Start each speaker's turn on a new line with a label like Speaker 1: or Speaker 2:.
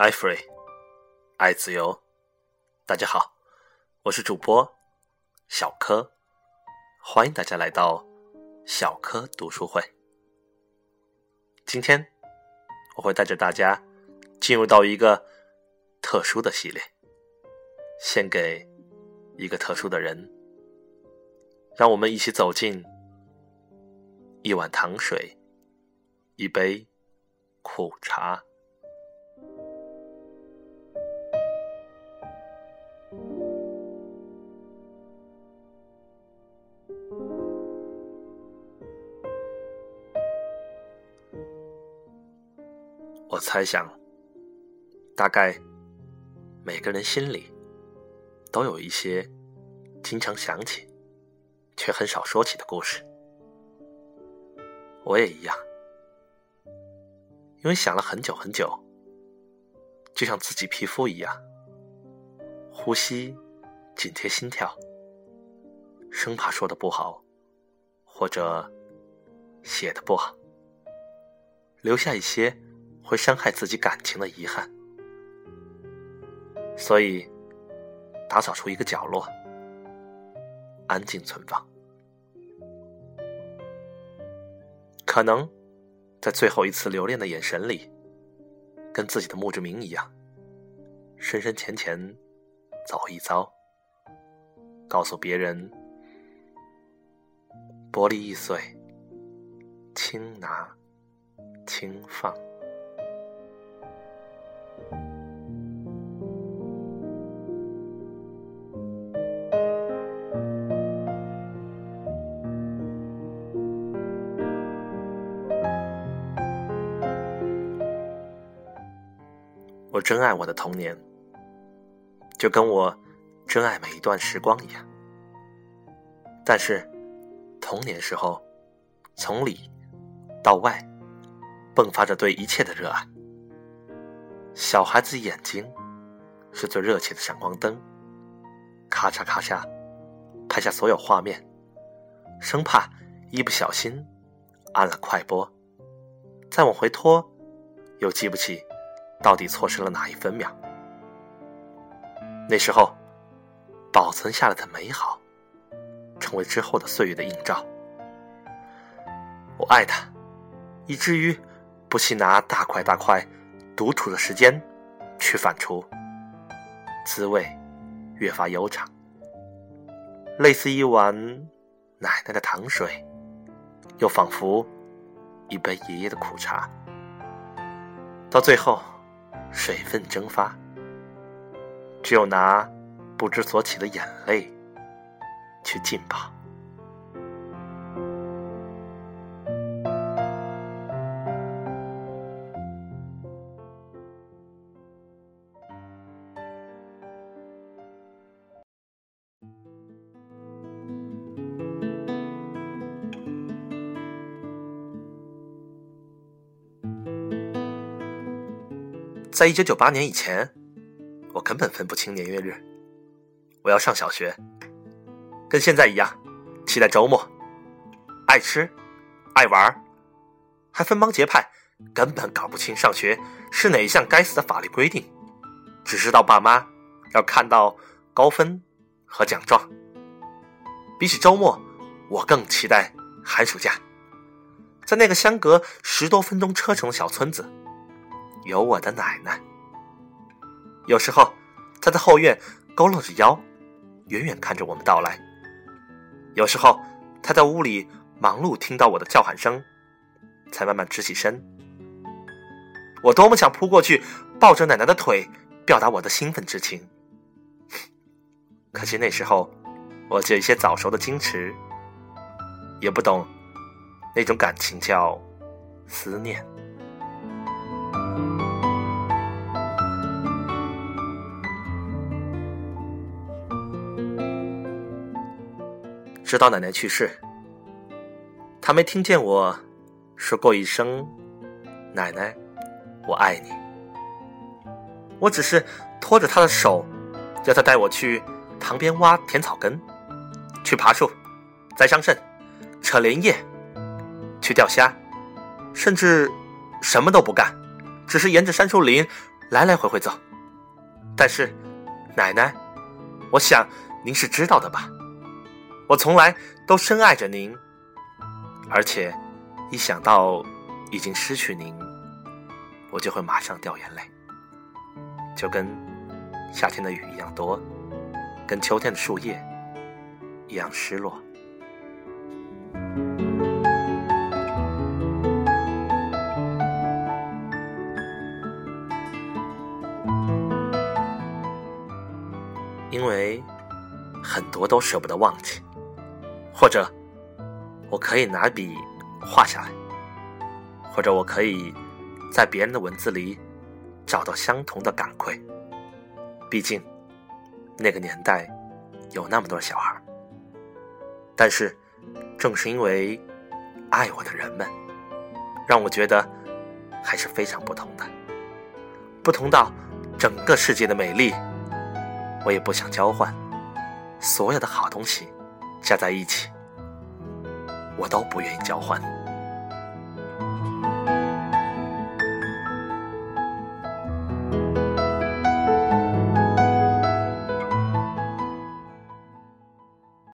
Speaker 1: 爱 free，爱自由。大家好，我是主播小柯，欢迎大家来到小柯读书会。今天我会带着大家进入到一个特殊的系列，献给一个特殊的人。让我们一起走进一碗糖水，一杯苦茶。猜想，大概每个人心里都有一些经常想起却很少说起的故事。我也一样，因为想了很久很久，就像自己皮肤一样，呼吸紧贴心跳，生怕说的不好，或者写的不好，留下一些。会伤害自己感情的遗憾，所以打扫出一个角落，安静存放。可能在最后一次留恋的眼神里，跟自己的墓志铭一样，深深浅浅走一遭，告诉别人：玻璃易碎，轻拿轻放。我真爱我的童年，就跟我真爱每一段时光一样。但是，童年时候，从里到外，迸发着对一切的热爱。小孩子眼睛是最热切的闪光灯，咔嚓咔嚓，拍下所有画面，生怕一不小心按了快播，再往回拖，又记不起。到底错失了哪一分秒？那时候，保存下来的美好，成为之后的岁月的映照。我爱他，以至于不惜拿大块大块独处的时间去反刍，滋味越发悠长，类似一碗奶奶的糖水，又仿佛一杯爷爷的苦茶，到最后。水分蒸发，只有拿不知所起的眼泪去浸泡。在一九九八年以前，我根本分不清年月日。我要上小学，跟现在一样，期待周末，爱吃，爱玩，还分帮结派，根本搞不清上学是哪一项该死的法律规定，只知道爸妈要看到高分和奖状。比起周末，我更期待寒暑假，在那个相隔十多分钟车程的小村子。有我的奶奶。有时候，她在后院佝偻着腰，远远看着我们到来；有时候，她在屋里忙碌，听到我的叫喊声，才慢慢直起身。我多么想扑过去，抱着奶奶的腿，表达我的兴奋之情。可惜那时候，我只有一些早熟的矜持，也不懂那种感情叫思念。直到奶奶去世，他没听见我说过一声“奶奶，我爱你”。我只是拖着他的手，叫他带我去塘边挖甜草根，去爬树、栽桑葚、扯莲叶、去钓虾，甚至什么都不干，只是沿着杉树林来来回回走。但是，奶奶，我想您是知道的吧？我从来都深爱着您，而且一想到已经失去您，我就会马上掉眼泪，就跟夏天的雨一样多，跟秋天的树叶一样失落。因为很多都舍不得忘记，或者我可以拿笔画下来，或者我可以在别人的文字里找到相同的感愧。毕竟那个年代有那么多小孩，但是正是因为爱我的人们，让我觉得还是非常不同的，不同到整个世界的美丽。我也不想交换，所有的好东西加在一起，我都不愿意交换。